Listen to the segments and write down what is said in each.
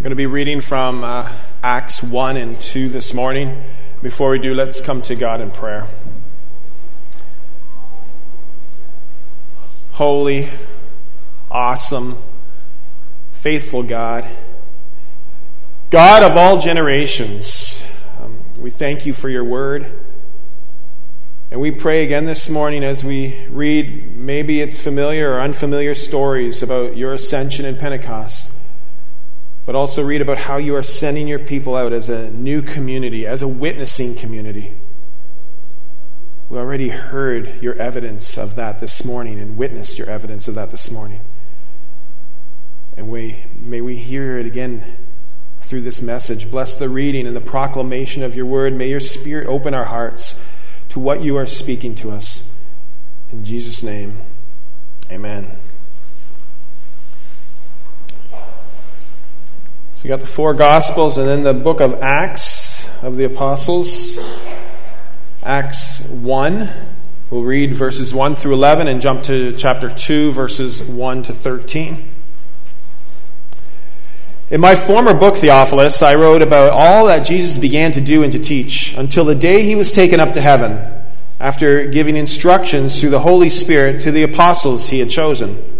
We're going to be reading from uh, Acts 1 and 2 this morning. Before we do, let's come to God in prayer. Holy, awesome, faithful God, God of all generations, um, we thank you for your word. And we pray again this morning as we read, maybe it's familiar or unfamiliar stories about your ascension and Pentecost but also read about how you are sending your people out as a new community, as a witnessing community. We already heard your evidence of that this morning and witnessed your evidence of that this morning. And we, may we hear it again through this message. Bless the reading and the proclamation of your word. May your spirit open our hearts to what you are speaking to us. In Jesus' name, amen. So you got the four Gospels and then the book of Acts of the Apostles. Acts 1. We'll read verses 1 through 11 and jump to chapter 2, verses 1 to 13. In my former book, Theophilus, I wrote about all that Jesus began to do and to teach until the day he was taken up to heaven, after giving instructions through the Holy Spirit to the apostles he had chosen.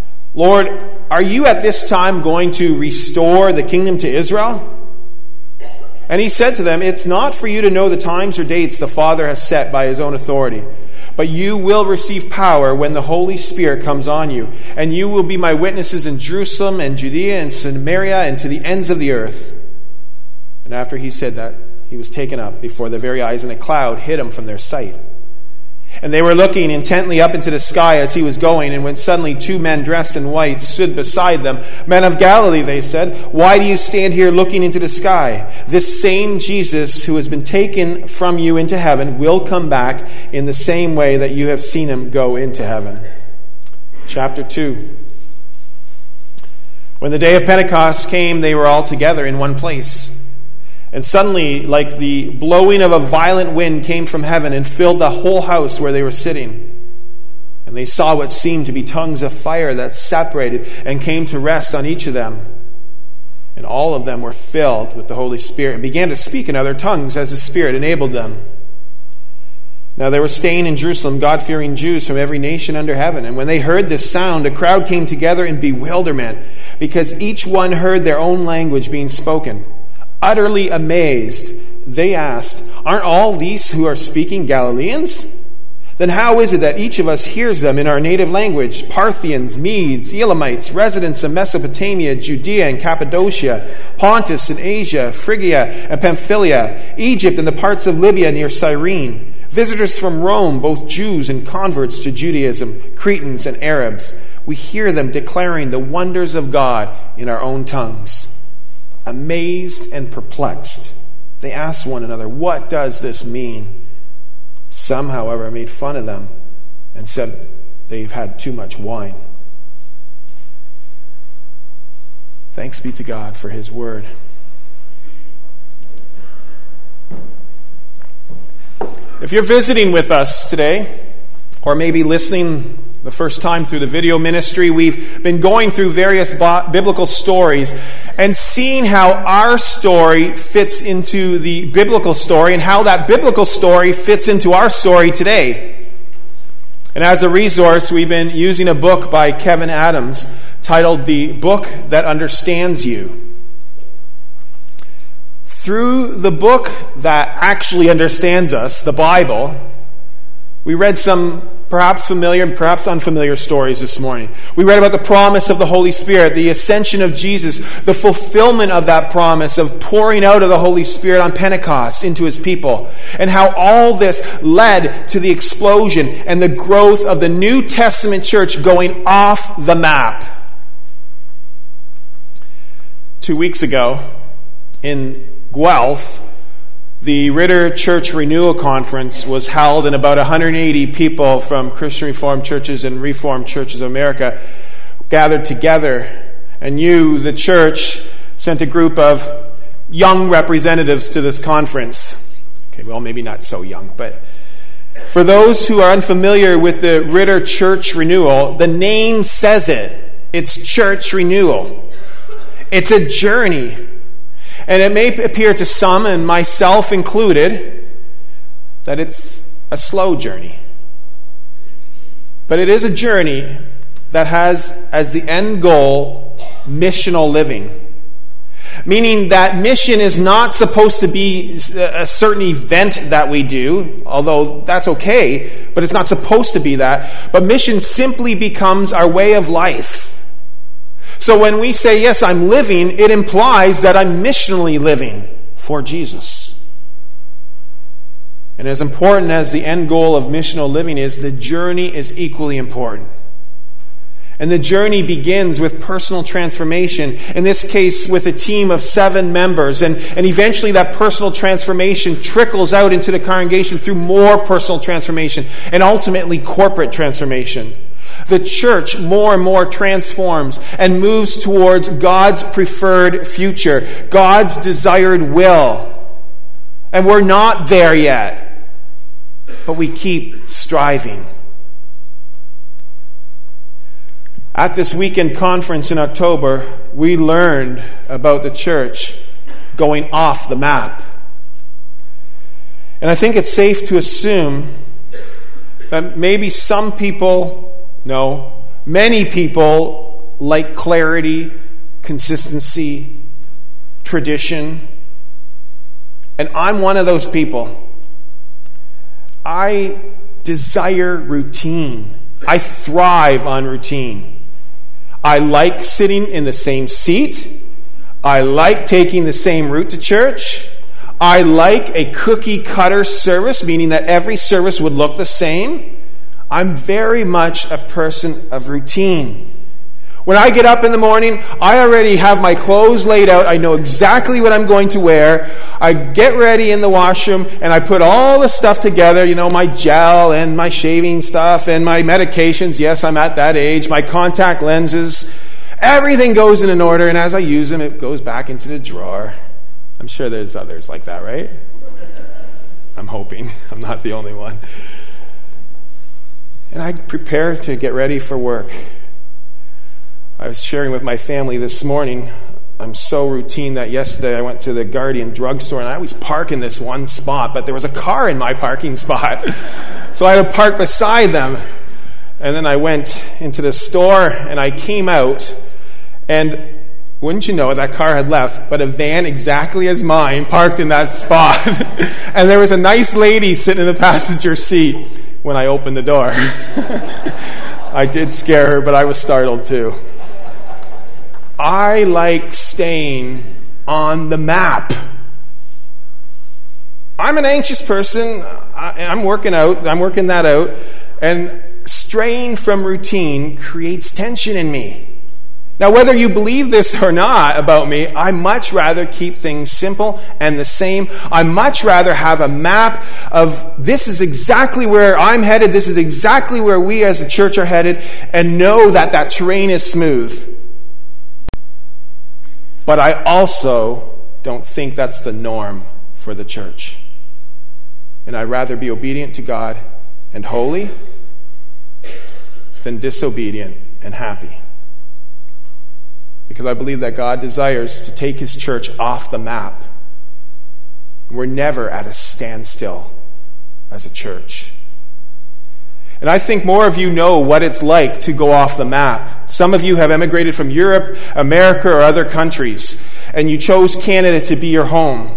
Lord, are you at this time going to restore the kingdom to Israel? And he said to them, It's not for you to know the times or dates the Father has set by his own authority, but you will receive power when the Holy Spirit comes on you, and you will be my witnesses in Jerusalem and Judea and Samaria and to the ends of the earth. And after he said that, he was taken up before their very eyes, and a cloud hid him from their sight. And they were looking intently up into the sky as he was going, and when suddenly two men dressed in white stood beside them. Men of Galilee, they said, why do you stand here looking into the sky? This same Jesus who has been taken from you into heaven will come back in the same way that you have seen him go into heaven. Chapter 2. When the day of Pentecost came, they were all together in one place. And suddenly, like the blowing of a violent wind came from heaven and filled the whole house where they were sitting. And they saw what seemed to be tongues of fire that separated and came to rest on each of them. And all of them were filled with the Holy Spirit and began to speak in other tongues as the Spirit enabled them. Now they were staying in Jerusalem, God fearing Jews from every nation under heaven. And when they heard this sound, a crowd came together in bewilderment, because each one heard their own language being spoken. Utterly amazed, they asked, Aren't all these who are speaking Galileans? Then how is it that each of us hears them in our native language? Parthians, Medes, Elamites, residents of Mesopotamia, Judea and Cappadocia, Pontus and Asia, Phrygia and Pamphylia, Egypt and the parts of Libya near Cyrene, visitors from Rome, both Jews and converts to Judaism, Cretans and Arabs. We hear them declaring the wonders of God in our own tongues amazed and perplexed. They asked one another, What does this mean? Some, however, made fun of them and said they've had too much wine. Thanks be to God for His word. If you're visiting with us today, or maybe listening the first time through the video ministry, we've been going through various biblical stories and seeing how our story fits into the biblical story and how that biblical story fits into our story today. And as a resource, we've been using a book by Kevin Adams titled The Book That Understands You. Through the book that actually understands us, the Bible, we read some perhaps familiar and perhaps unfamiliar stories this morning. We read about the promise of the Holy Spirit, the ascension of Jesus, the fulfillment of that promise of pouring out of the Holy Spirit on Pentecost into his people, and how all this led to the explosion and the growth of the New Testament church going off the map. two weeks ago in Guelph, the Ridder Church Renewal Conference was held, and about 180 people from Christian Reformed churches and Reformed churches of America gathered together. And you, the church, sent a group of young representatives to this conference. Okay, well, maybe not so young, but for those who are unfamiliar with the Ridder Church Renewal, the name says it. It's church renewal. It's a journey. And it may appear to some, and myself included, that it's a slow journey. But it is a journey that has as the end goal missional living. Meaning that mission is not supposed to be a certain event that we do, although that's okay, but it's not supposed to be that. But mission simply becomes our way of life. So when we say, yes, I'm living, it implies that I'm missionally living for Jesus. And as important as the end goal of missional living is, the journey is equally important. And the journey begins with personal transformation, in this case, with a team of seven members. And, and eventually, that personal transformation trickles out into the congregation through more personal transformation and ultimately corporate transformation the church more and more transforms and moves towards God's preferred future, God's desired will. And we're not there yet, but we keep striving. At this weekend conference in October, we learned about the church going off the map. And I think it's safe to assume that maybe some people no. Many people like clarity, consistency, tradition. And I'm one of those people. I desire routine. I thrive on routine. I like sitting in the same seat. I like taking the same route to church. I like a cookie cutter service, meaning that every service would look the same. I'm very much a person of routine. When I get up in the morning, I already have my clothes laid out. I know exactly what I'm going to wear. I get ready in the washroom and I put all the stuff together, you know, my gel and my shaving stuff and my medications. Yes, I'm at that age. My contact lenses. Everything goes in an order, and as I use them, it goes back into the drawer. I'm sure there's others like that, right? I'm hoping. I'm not the only one. And I prepare to get ready for work. I was sharing with my family this morning. I'm so routine that yesterday I went to the Guardian drugstore and I always park in this one spot, but there was a car in my parking spot. so I had to park beside them. And then I went into the store and I came out and wouldn't you know that car had left, but a van exactly as mine parked in that spot. and there was a nice lady sitting in the passenger seat when I opened the door. I did scare her, but I was startled too. I like staying on the map. I'm an anxious person. I, am working out, I'm working that out. And straying from routine creates tension in me. Now, whether you believe this or not about me, I much rather keep things simple and the same. I much rather have a map of this is exactly where I'm headed, this is exactly where we as a church are headed, and know that that terrain is smooth. But I also don't think that's the norm for the church. And I'd rather be obedient to God and holy than disobedient and happy because I believe that God desires to take his church off the map. We're never at a standstill as a church. And I think more of you know what it's like to go off the map. Some of you have emigrated from Europe, America, or other countries, and you chose Canada to be your home.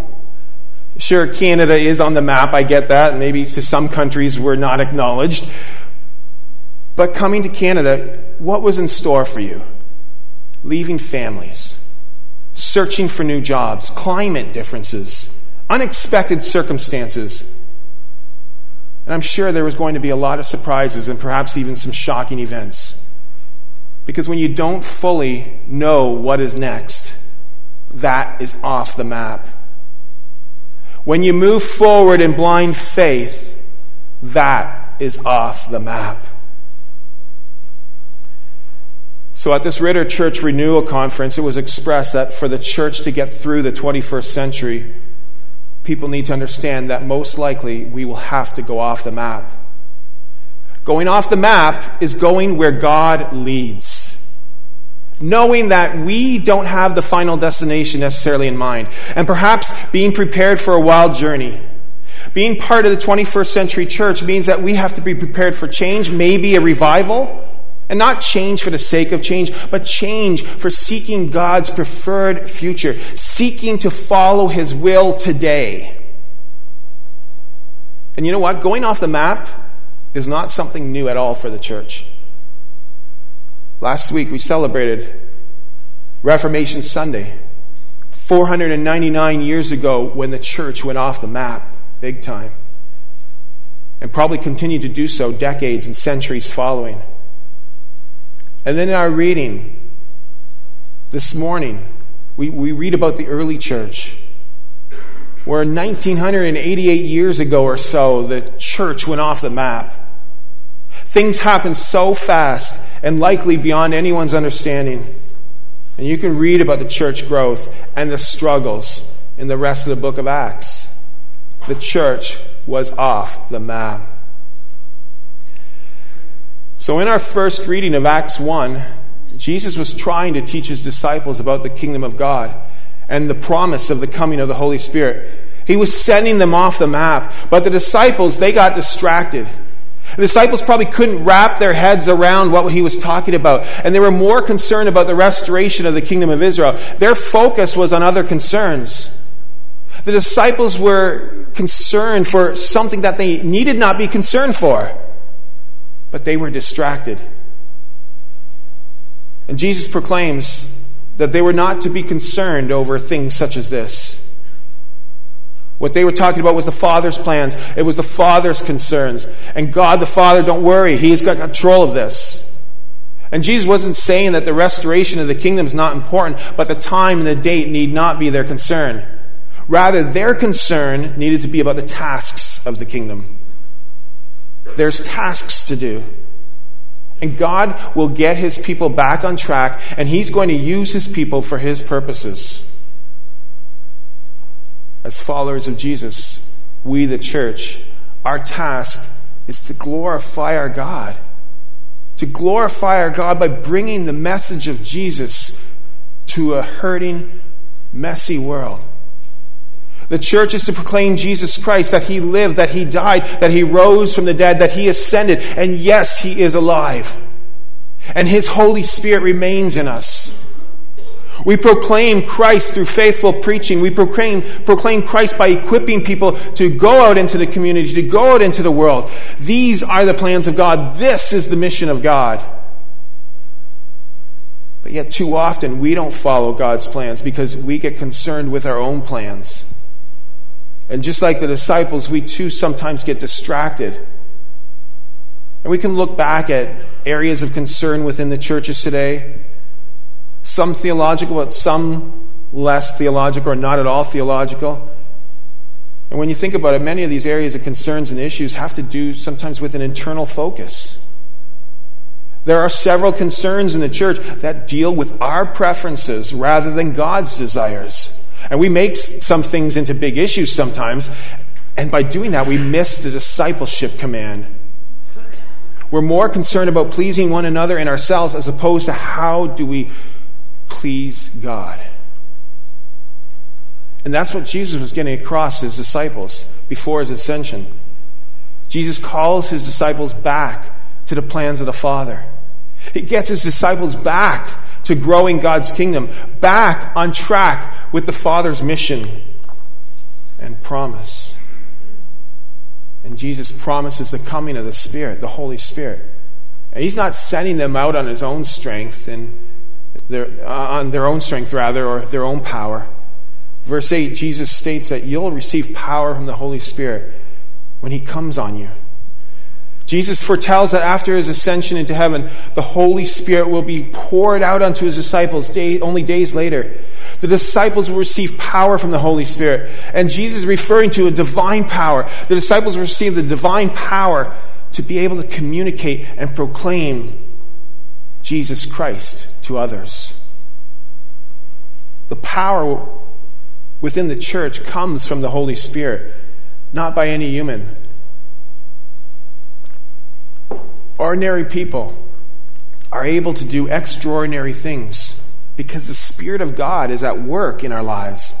Sure, Canada is on the map, I get that. Maybe to some countries we're not acknowledged. But coming to Canada, what was in store for you? Leaving families, searching for new jobs, climate differences, unexpected circumstances. And I'm sure there was going to be a lot of surprises and perhaps even some shocking events. Because when you don't fully know what is next, that is off the map. When you move forward in blind faith, that is off the map. So, at this Ridder Church Renewal Conference, it was expressed that for the church to get through the 21st century, people need to understand that most likely we will have to go off the map. Going off the map is going where God leads knowing that we don't have the final destination necessarily in mind, and perhaps being prepared for a wild journey. Being part of the 21st century church means that we have to be prepared for change, maybe a revival, and not change for the sake of change, but change for seeking God's preferred future, seeking to follow His will today. And you know what? Going off the map is not something new at all for the church. Last week we celebrated Reformation Sunday, 499 years ago when the church went off the map big time, and probably continued to do so decades and centuries following. And then in our reading this morning, we, we read about the early church, where 1988 years ago or so, the church went off the map. Things happened so fast and likely beyond anyone's understanding. And you can read about the church growth and the struggles in the rest of the book of Acts. The church was off the map. So, in our first reading of Acts 1, Jesus was trying to teach his disciples about the kingdom of God and the promise of the coming of the Holy Spirit. He was sending them off the map, but the disciples, they got distracted. The disciples probably couldn't wrap their heads around what he was talking about, and they were more concerned about the restoration of the kingdom of Israel. Their focus was on other concerns. The disciples were concerned for something that they needed not be concerned for but they were distracted. And Jesus proclaims that they were not to be concerned over things such as this. What they were talking about was the Father's plans, it was the Father's concerns. And God the Father, don't worry, He's got control of this. And Jesus wasn't saying that the restoration of the kingdom is not important, but the time and the date need not be their concern. Rather, their concern needed to be about the tasks of the kingdom. There's tasks to do. And God will get his people back on track, and he's going to use his people for his purposes. As followers of Jesus, we, the church, our task is to glorify our God. To glorify our God by bringing the message of Jesus to a hurting, messy world. The church is to proclaim Jesus Christ, that he lived, that he died, that he rose from the dead, that he ascended, and yes, he is alive. And his Holy Spirit remains in us. We proclaim Christ through faithful preaching. We proclaim, proclaim Christ by equipping people to go out into the community, to go out into the world. These are the plans of God. This is the mission of God. But yet, too often, we don't follow God's plans because we get concerned with our own plans. And just like the disciples, we too sometimes get distracted. And we can look back at areas of concern within the churches today, some theological, but some less theological or not at all theological. And when you think about it, many of these areas of concerns and issues have to do sometimes with an internal focus. There are several concerns in the church that deal with our preferences rather than God's desires. And we make some things into big issues sometimes, and by doing that, we miss the discipleship command. We're more concerned about pleasing one another and ourselves as opposed to how do we please God. And that's what Jesus was getting across to his disciples before his ascension. Jesus calls his disciples back to the plans of the Father. He gets his disciples back to growing God's kingdom, back on track with the Father's mission and promise. And Jesus promises the coming of the Spirit, the Holy Spirit. And He's not sending them out on His own strength and their, uh, on their own strength rather, or their own power. Verse 8, Jesus states that you'll receive power from the Holy Spirit when He comes on you. Jesus foretells that after his ascension into heaven, the Holy Spirit will be poured out unto his disciples day, only days later. The The disciples will receive power from the Holy Spirit. And Jesus is referring to a divine power. The disciples will receive the divine power to be able to communicate and proclaim Jesus Christ to others. The power within the church comes from the Holy Spirit, not by any human. Ordinary people are able to do extraordinary things because the Spirit of God is at work in our lives.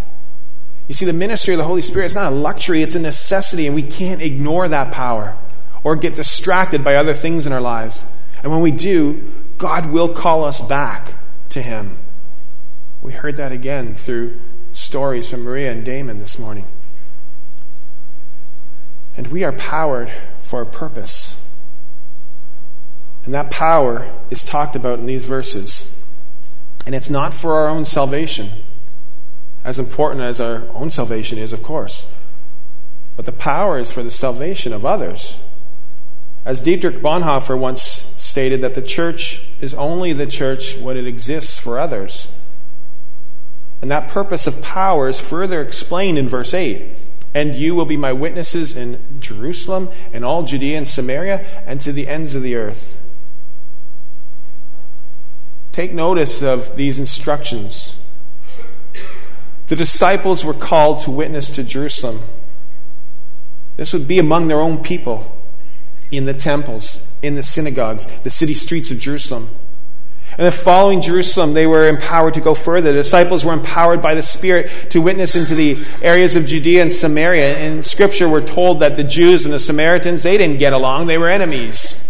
You see, the ministry of the Holy Spirit is not a luxury, it's a necessity, and we can't ignore that power or get distracted by other things in our lives. And when we do, God will call us back to Him. We heard that again through stories from Maria and Damon this morning. And we are powered for a purpose. And that power is talked about in these verses. And it's not for our own salvation, as important as our own salvation is, of course. But the power is for the salvation of others. As Dietrich Bonhoeffer once stated, that the church is only the church when it exists for others. And that purpose of power is further explained in verse 8. And you will be my witnesses in Jerusalem and all Judea and Samaria and to the ends of the earth. Take notice of these instructions. The disciples were called to witness to Jerusalem. This would be among their own people, in the temples, in the synagogues, the city streets of Jerusalem. And then following Jerusalem, they were empowered to go further. The disciples were empowered by the Spirit to witness into the areas of Judea and Samaria. In Scripture, we're told that the Jews and the Samaritans, they didn't get along. They were enemies.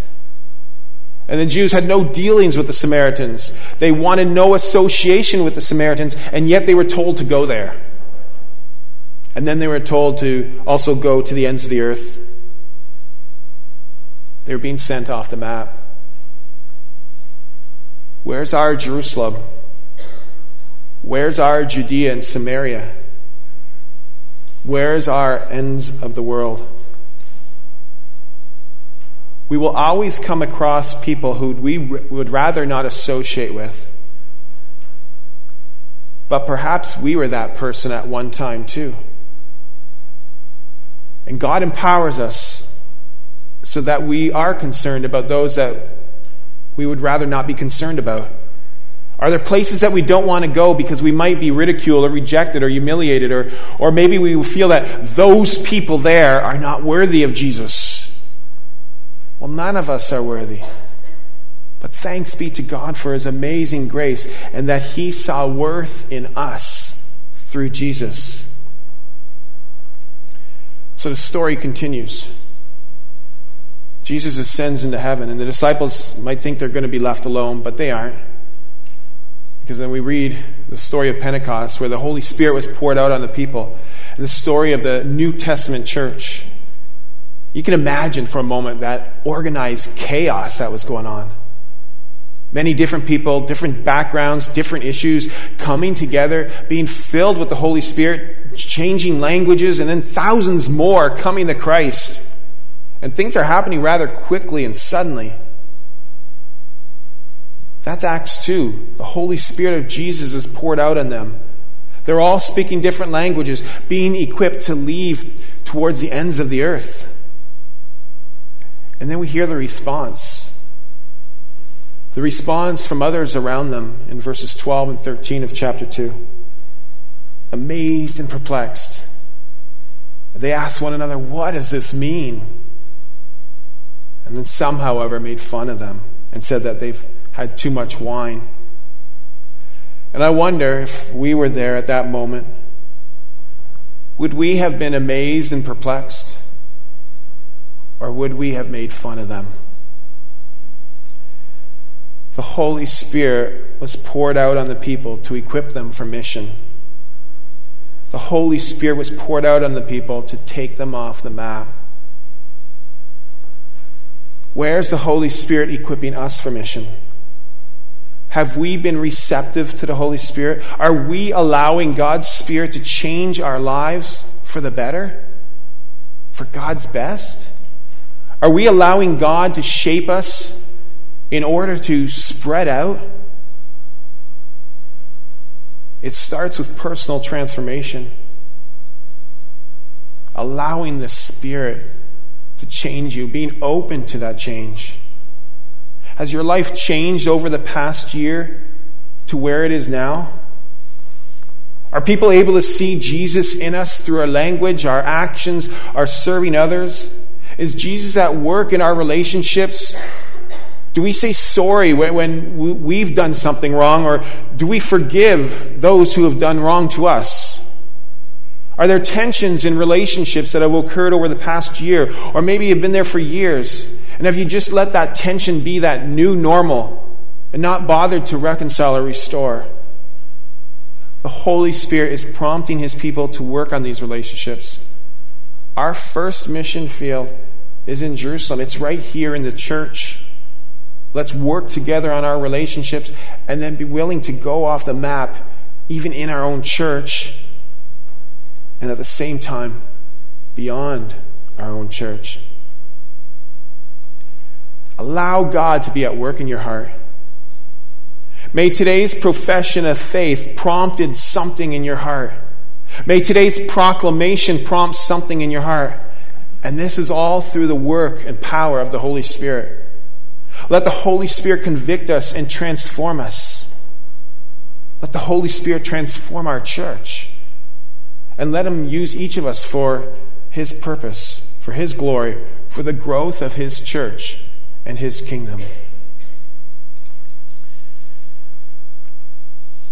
And the Jews had no dealings with the Samaritans. They wanted no association with the Samaritans, and yet they were told to go there. And then they were told to also go to the ends of the earth. They were being sent off the map. Where's our Jerusalem? Where's our Judea and Samaria? Where's our ends of the world? We will always come across people who we would rather not associate with. But perhaps we were that person at one time too. And God empowers us so that we are concerned about those that we would rather not be concerned about. Are there places that we don't want to go because we might be ridiculed or rejected or humiliated, or, or maybe we feel that those people there are not worthy of Jesus? Well, none of us are worthy. But thanks be to God for his amazing grace and that he saw worth in us through Jesus. So the story continues. Jesus ascends into heaven, and the disciples might think they're going to be left alone, but they aren't. Because then we read the story of Pentecost, where the Holy Spirit was poured out on the people, and the story of the New Testament church. You can imagine for a moment that organized chaos that was going on. Many different people, different backgrounds, different issues coming together, being filled with the Holy Spirit, changing languages, and then thousands more coming to Christ. And things are happening rather quickly and suddenly. That's Acts 2. The Holy Spirit of Jesus is poured out on them. They're all speaking different languages, being equipped to leave towards the ends of the earth. And then we hear the response. The response from others around them in verses 12 and 13 of chapter 2. Amazed and perplexed. They ask one another, What does this mean? And then some, however, made fun of them and said that they've had too much wine. And I wonder if we were there at that moment, would we have been amazed and perplexed? Or would we have made fun of them? The Holy Spirit was poured out on the people to equip them for mission. The Holy Spirit was poured out on the people to take them off the map. Where's the Holy Spirit equipping us for mission? Have we been receptive to the Holy Spirit? Are we allowing God's Spirit to change our lives for the better? For God's best? Are we allowing God to shape us in order to spread out? It starts with personal transformation, allowing the Spirit to change you, being open to that change. Has your life changed over the past year to where it is now? Are people able to see Jesus in us through our language, our actions, our serving others? Is Jesus at work in our relationships? Do we say sorry when we've done something wrong, or do we forgive those who have done wrong to us? Are there tensions in relationships that have occurred over the past year, or maybe have been there for years? And have you just let that tension be that new normal and not bothered to reconcile or restore? The Holy Spirit is prompting His people to work on these relationships. Our first mission field is in Jerusalem, it's right here in the church. Let's work together on our relationships and then be willing to go off the map, even in our own church, and at the same time, beyond our own church. Allow God to be at work in your heart. May today's profession of faith prompted something in your heart. May today's proclamation prompt something in your heart. And this is all through the work and power of the Holy Spirit. Let the Holy Spirit convict us and transform us. Let the Holy Spirit transform our church. And let Him use each of us for His purpose, for His glory, for the growth of His church and His kingdom.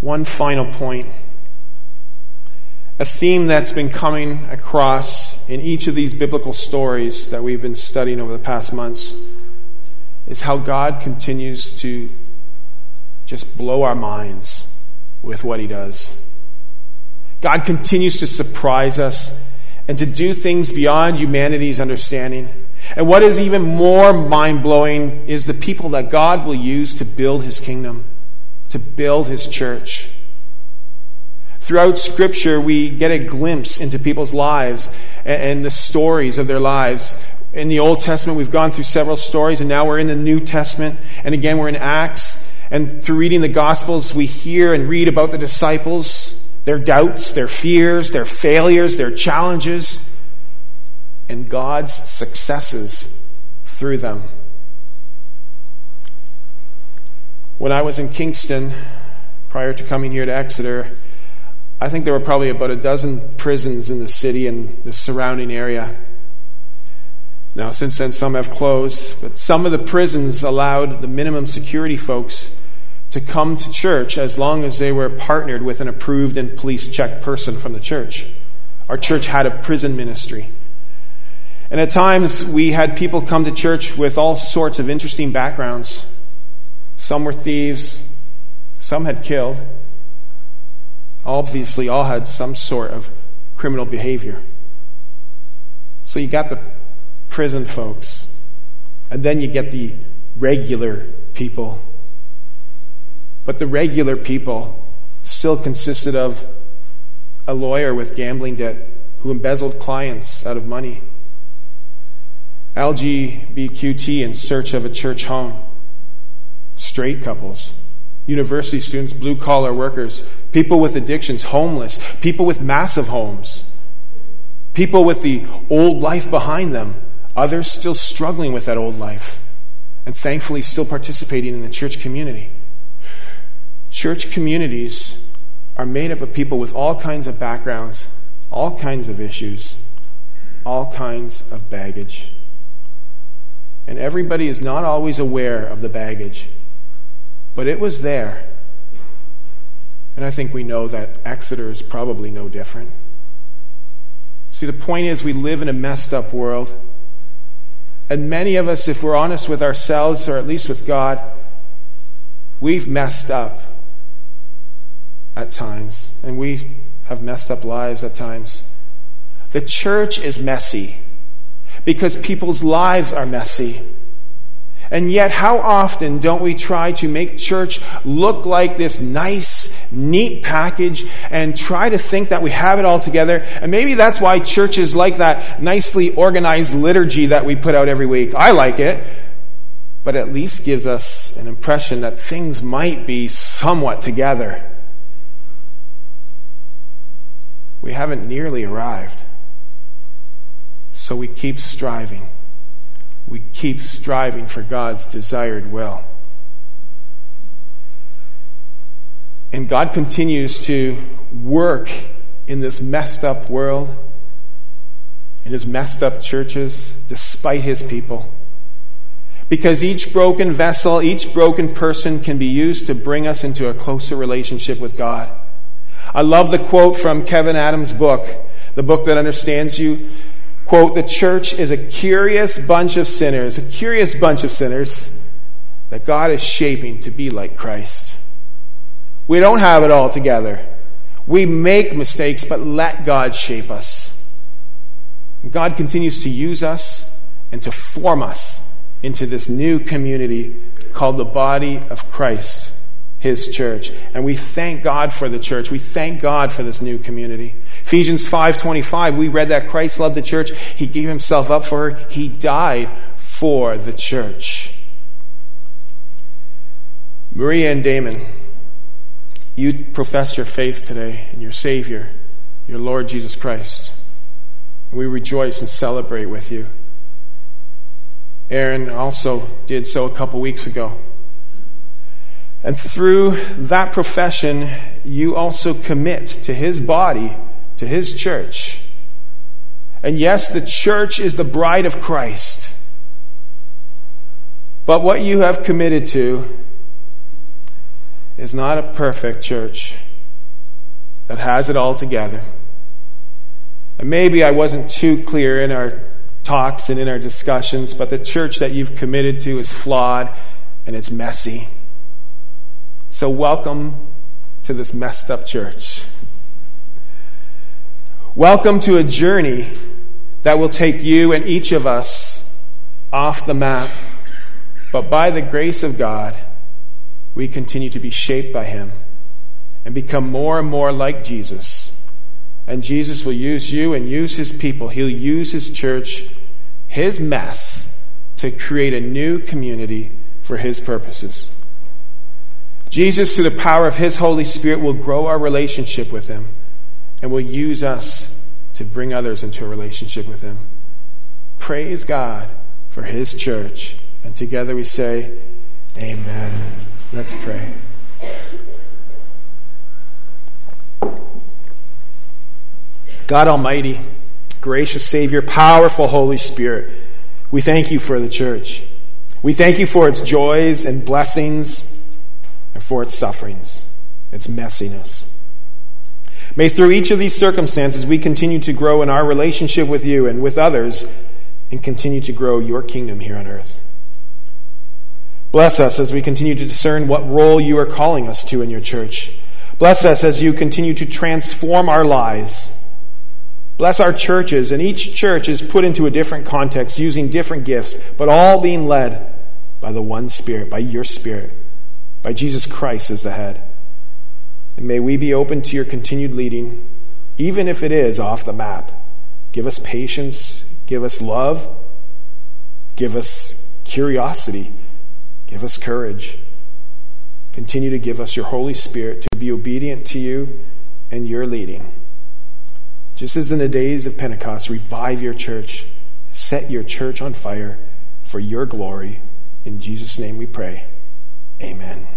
One final point. A theme that's been coming across in each of these biblical stories that we've been studying over the past months is how God continues to just blow our minds with what He does. God continues to surprise us and to do things beyond humanity's understanding. And what is even more mind blowing is the people that God will use to build His kingdom, to build His church. Throughout Scripture, we get a glimpse into people's lives and the stories of their lives. In the Old Testament, we've gone through several stories, and now we're in the New Testament. And again, we're in Acts. And through reading the Gospels, we hear and read about the disciples, their doubts, their fears, their failures, their challenges, and God's successes through them. When I was in Kingston, prior to coming here to Exeter, I think there were probably about a dozen prisons in the city and the surrounding area. Now, since then, some have closed, but some of the prisons allowed the minimum security folks to come to church as long as they were partnered with an approved and police checked person from the church. Our church had a prison ministry. And at times, we had people come to church with all sorts of interesting backgrounds. Some were thieves, some had killed obviously all had some sort of criminal behavior. So you got the prison folks, and then you get the regular people. But the regular people still consisted of a lawyer with gambling debt who embezzled clients out of money, LGBTQ in search of a church home, straight couples university students, blue collar workers, people with addictions, homeless, people with massive homes, people with the old life behind them, others still struggling with that old life, and thankfully still participating in the church community. Church communities are made up of people with all kinds of backgrounds, all kinds of issues, all kinds of baggage. And everybody is not always aware of the baggage. But it was there. And I think we know that Exeter is probably no different. See, the point is, we live in a messed up world. And many of us, if we're honest with ourselves, or at least with God, we've messed up at times. And we have messed up lives at times. The church is messy because people's lives are messy. And yet, how often don't we try to make church look like this nice, neat package and try to think that we have it all together? And maybe that's why churches like that nicely organized liturgy that we put out every week. I like it, but at least gives us an impression that things might be somewhat together. we haven't nearly arrived. So we keep striving. We keep striving for God's desired will. And God continues to work in this messed up world, in his messed up churches, despite his people. Because each broken vessel, each broken person can be used to bring us into a closer relationship with God. I love the quote from Kevin Adams' book, the book that understands you. Quote, the church is a curious bunch of sinners, a curious bunch of sinners that God is shaping to be like Christ. We don't have it all together. We make mistakes, but let God shape us. God continues to use us and to form us into this new community called the body of Christ, his church. And we thank God for the church. We thank God for this new community. Ephesians 5:25, we read that Christ loved the church. He gave himself up for her. He died for the church. Maria and Damon, you profess your faith today in your Savior, your Lord Jesus Christ. We rejoice and celebrate with you. Aaron also did so a couple weeks ago. And through that profession, you also commit to his body, to his church. And yes, the church is the bride of Christ. But what you have committed to is not a perfect church that has it all together. And maybe I wasn't too clear in our talks and in our discussions, but the church that you've committed to is flawed and it's messy. So, welcome to this messed up church. Welcome to a journey that will take you and each of us off the map. But by the grace of God, we continue to be shaped by Him and become more and more like Jesus and Jesus will use you and use his people. He'll use his church, his mess, to create a new community for his purposes. Jesus, through the power of his Holy Spirit, will grow our relationship with him and will use us to bring others into a relationship with him. Praise God for his church. And together we say, Amen. Let's pray. God Almighty, gracious Savior, powerful Holy Spirit, we thank you for the church. We thank you for its joys and blessings and for its sufferings, its messiness. May through each of these circumstances we continue to grow in our relationship with you and with others and continue to grow your kingdom here on earth. Bless us as we continue to discern what role you are calling us to in your church. Bless us as you continue to transform our lives Bless our churches, and each church is put into a different context using different gifts, but all being led by the one Spirit, by your Spirit, by Jesus Christ as the head. And may we be open to your continued leading, even if it is off the map. Give us patience, give us love, give us curiosity, give us courage. Continue to give us your Holy Spirit to be obedient to you and your leading. Just as in the days of Pentecost, revive your church, set your church on fire for your glory. In Jesus' name we pray. Amen.